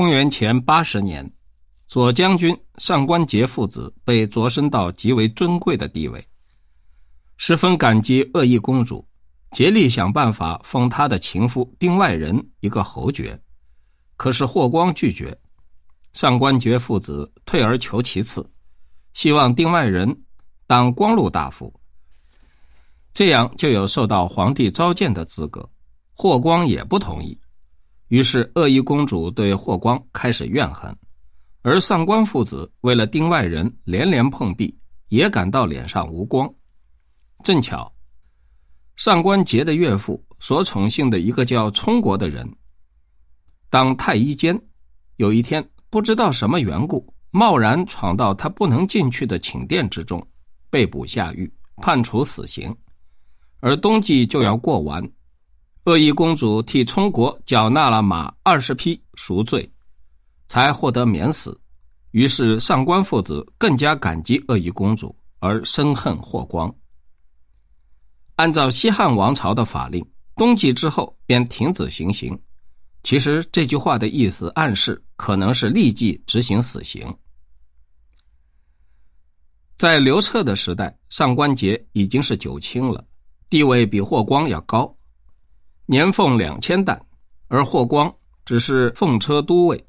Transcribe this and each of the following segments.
公元前八十年，左将军上官桀父子被擢升到极为尊贵的地位，十分感激恶意公主，竭力想办法封他的情夫丁外人一个侯爵。可是霍光拒绝，上官桀父子退而求其次，希望丁外人当光禄大夫，这样就有受到皇帝召见的资格。霍光也不同意。于是，恶意公主对霍光开始怨恨，而上官父子为了丁外人连连碰壁，也感到脸上无光。正巧，上官桀的岳父所宠幸的一个叫冲国的人，当太医监，有一天不知道什么缘故，贸然闯到他不能进去的寝殿之中，被捕下狱，判处死刑，而冬季就要过完。恶意公主替冲国缴纳了马二十匹赎罪，才获得免死。于是上官父子更加感激恶意公主，而深恨霍光。按照西汉王朝的法令，冬季之后便停止行刑。其实这句话的意思暗示可能是立即执行死刑。在刘彻的时代，上官桀已经是九卿了，地位比霍光要高。年俸两千担，而霍光只是奉车都尉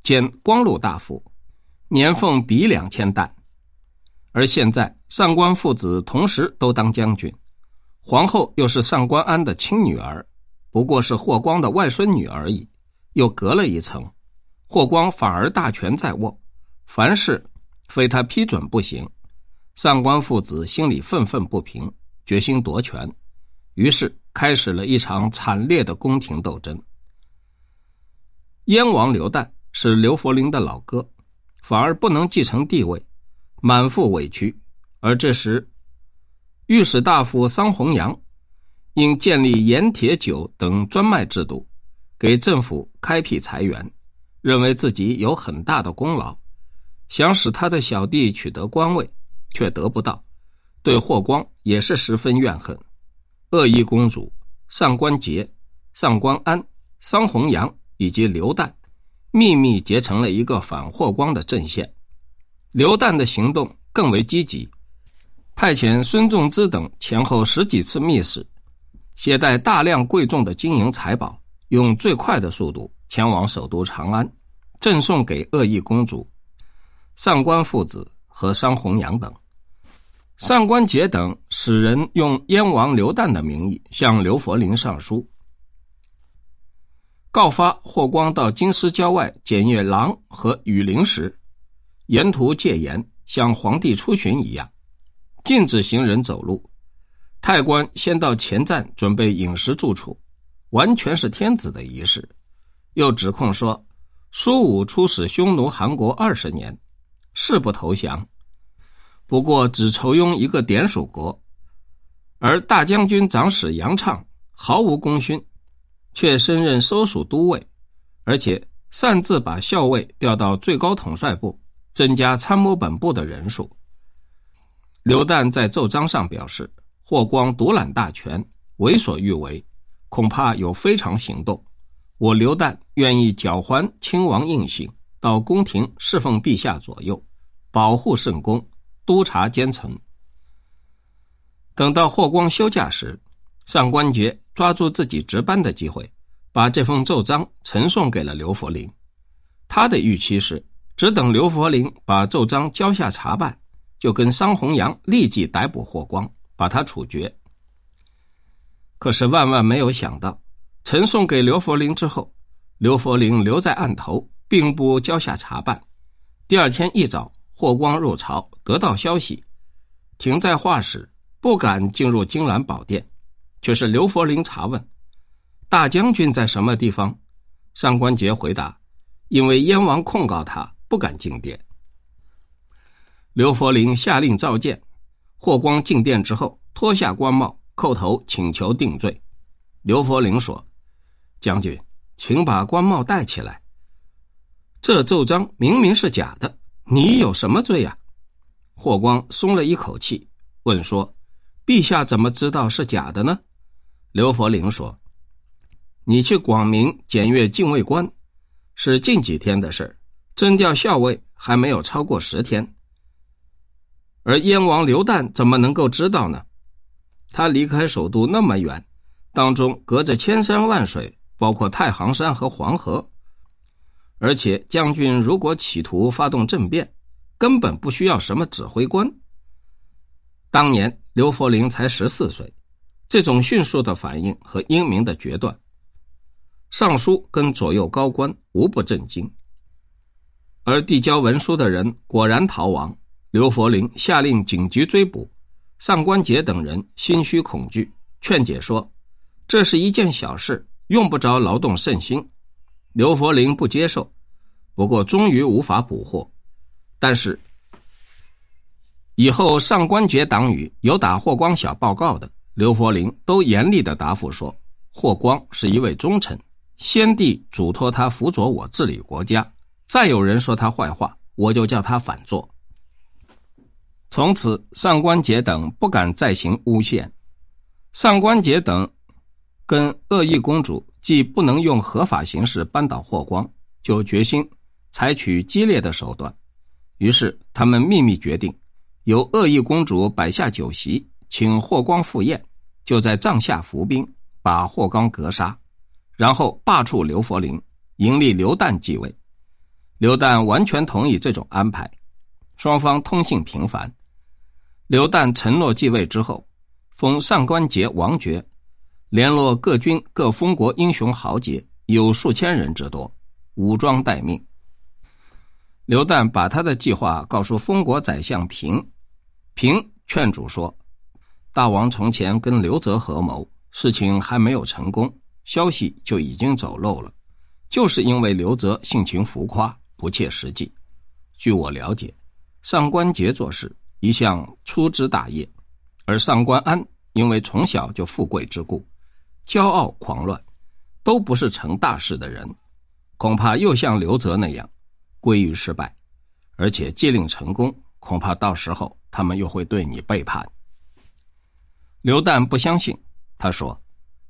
兼光禄大夫，年俸比两千担。而现在上官父子同时都当将军，皇后又是上官安的亲女儿，不过是霍光的外孙女而已，又隔了一层。霍光反而大权在握，凡事非他批准不行。上官父子心里愤愤不平，决心夺权，于是。开始了一场惨烈的宫廷斗争。燕王刘旦是刘弗陵的老哥，反而不能继承帝位，满腹委屈。而这时，御史大夫桑弘羊因建立盐铁酒等专卖制度，给政府开辟财源，认为自己有很大的功劳，想使他的小弟取得官位，却得不到，对霍光也是十分怨恨。恶意公主、上官桀、上官安、桑弘羊以及刘旦，秘密结成了一个反霍光的阵线。刘旦的行动更为积极，派遣孙仲之等前后十几次密使，携带大量贵重的金银财宝，用最快的速度前往首都长安，赠送给恶意公主、上官父子和桑弘羊等。上官桀等使人用燕王刘旦的名义向刘弗陵上书，告发霍光到京师郊外检阅狼和羽林时，沿途戒严，像皇帝出巡一样，禁止行人走路。太官先到前站准备饮食住处，完全是天子的仪式。又指控说，苏武出使匈奴韩国二十年，誓不投降。不过只筹庸一个典属国，而大将军长史杨畅毫无功勋，却升任收属都尉，而且擅自把校尉调到最高统帅部，增加参谋本部的人数。刘旦在奏章上表示，霍光独揽大权，为所欲为，恐怕有非常行动。我刘旦愿意缴还亲王印信，到宫廷侍奉陛下左右，保护圣宫。督察奸臣。等到霍光休假时，上官桀抓住自己值班的机会，把这封奏章呈送给了刘弗陵。他的预期是，只等刘弗陵把奏章交下查办，就跟桑弘羊立即逮捕霍光，把他处决。可是万万没有想到，呈送给刘弗陵之后，刘弗陵留在案头，并不交下查办。第二天一早。霍光入朝，得到消息，停在画室，不敢进入金銮宝殿，却是刘弗陵查问：“大将军在什么地方？”上官桀回答：“因为燕王控告他，不敢进殿。”刘弗陵下令召见，霍光进殿之后，脱下官帽，叩头请求定罪。刘弗陵说：“将军，请把官帽戴起来。这奏章明明是假的。”你有什么罪呀？霍光松了一口气，问说：“陛下怎么知道是假的呢？”刘弗陵说：“你去广明检阅禁卫官，是近几天的事征调校尉还没有超过十天。而燕王刘旦怎么能够知道呢？他离开首都那么远，当中隔着千山万水，包括太行山和黄河。而且将军如果企图发动政变，根本不需要什么指挥官。当年刘弗陵才十四岁，这种迅速的反应和英明的决断，尚书跟左右高官无不震惊。而递交文书的人果然逃亡。刘弗陵下令紧急追捕，上官桀等人心虚恐惧，劝解说：“这是一件小事，用不着劳动圣心。”刘弗陵不接受，不过终于无法捕获。但是以后上官桀党羽有打霍光小报告的，刘弗陵都严厉的答复说：“霍光是一位忠臣，先帝嘱托他辅佐我治理国家。再有人说他坏话，我就叫他反做。”从此，上官桀等不敢再行诬陷。上官桀等跟恶意公主既不能用合法形式扳倒霍光，就决心采取激烈的手段。于是，他们秘密决定，由恶意公主摆下酒席，请霍光赴宴，就在帐下伏兵，把霍光格杀，然后罢黜刘弗陵，迎立刘旦继位。刘旦完全同意这种安排，双方通信频繁。刘旦承诺继位之后，封上官桀王爵，联络各军各封国英雄豪杰，有数千人之多，武装待命。刘旦把他的计划告诉封国宰相平，平劝阻说：“大王从前跟刘泽合谋，事情还没有成功，消息就已经走漏了，就是因为刘泽性情浮夸，不切实际。据我了解，上官桀做事。”一向粗枝大叶，而上官安因为从小就富贵之故，骄傲狂乱，都不是成大事的人，恐怕又像刘泽那样，归于失败，而且借令成功，恐怕到时候他们又会对你背叛。刘旦不相信，他说：“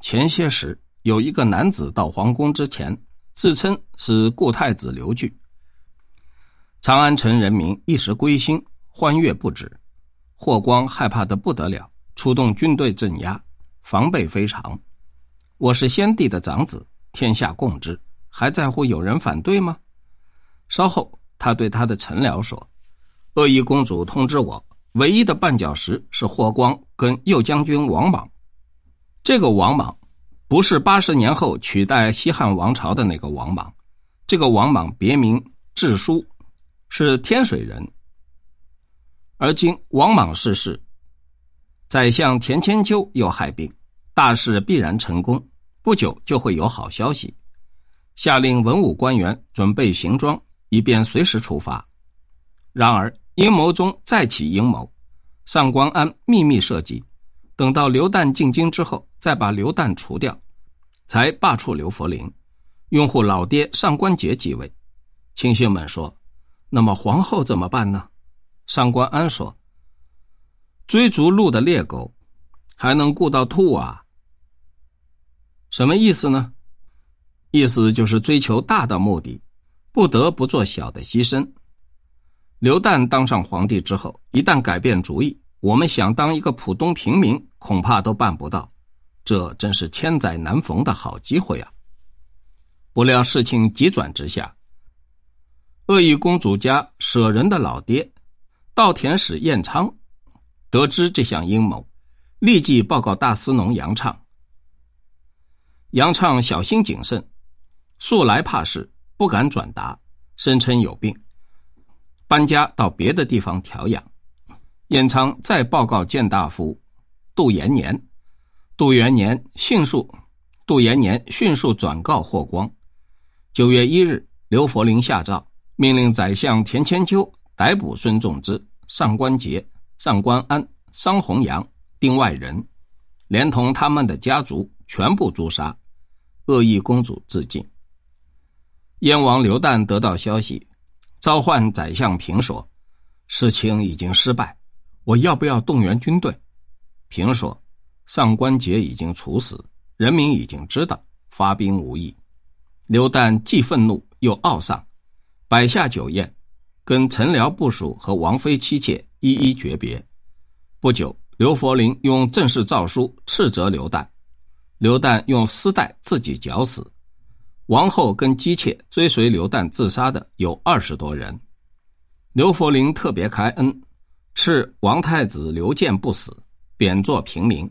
前些时有一个男子到皇宫之前，自称是故太子刘据，长安城人民一时归心。”欢悦不止，霍光害怕的不得了，出动军队镇压，防备非常。我是先帝的长子，天下共知，还在乎有人反对吗？稍后，他对他的臣僚说：“恶意公主通知我，唯一的绊脚石是霍光跟右将军王莽。这个王莽，不是八十年后取代西汉王朝的那个王莽，这个王莽别名智叔，是天水人。”而今王莽逝世，宰相田千秋又害病，大事必然成功，不久就会有好消息。下令文武官员准备行装，以便随时出发。然而阴谋中再起阴谋，上官安秘密设计，等到刘旦进京之后，再把刘旦除掉，才罢黜刘弗陵，拥护老爹上官桀继位。亲信们说：“那么皇后怎么办呢？”上官安说：“追逐鹿的猎狗，还能顾到兔啊？什么意思呢？意思就是追求大的目的，不得不做小的牺牲。刘旦当上皇帝之后，一旦改变主意，我们想当一个普通平民，恐怕都办不到。这真是千载难逢的好机会啊！不料事情急转直下，恶意公主家舍人的老爹。”稻田使彦昌得知这项阴谋，立即报告大司农杨畅。杨畅小心谨慎，素来怕事，不敢转达，声称有病，搬家到别的地方调养。燕昌再报告谏大夫杜延年，杜延年迅速，杜延年迅速转告霍光。九月一日，刘弗陵下诏，命令宰相田千秋。逮捕孙仲之、上官桀、上官安、桑弘羊、丁外人，连同他们的家族全部诛杀。恶意公主自尽。燕王刘旦得到消息，召唤宰相平说：“事情已经失败，我要不要动员军队？”平说：“上官桀已经处死，人民已经知道，发兵无益。”刘旦既愤怒又懊丧，摆下酒宴，跟陈辽部属和王妃妻妾一一诀别。不久，刘弗陵用正式诏书斥责刘旦，刘旦用丝带自己绞死。王后跟姬妾追随刘旦自杀的有二十多人。刘弗陵特别开恩，赐王太子刘建不死，贬作平民，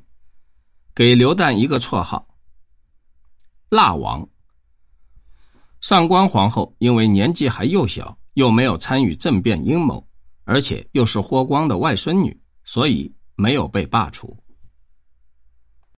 给刘旦一个绰号“蜡王”。上官皇后因为年纪还幼小，又没有参与政变阴谋，而且又是霍光的外孙女，所以没有被罢黜。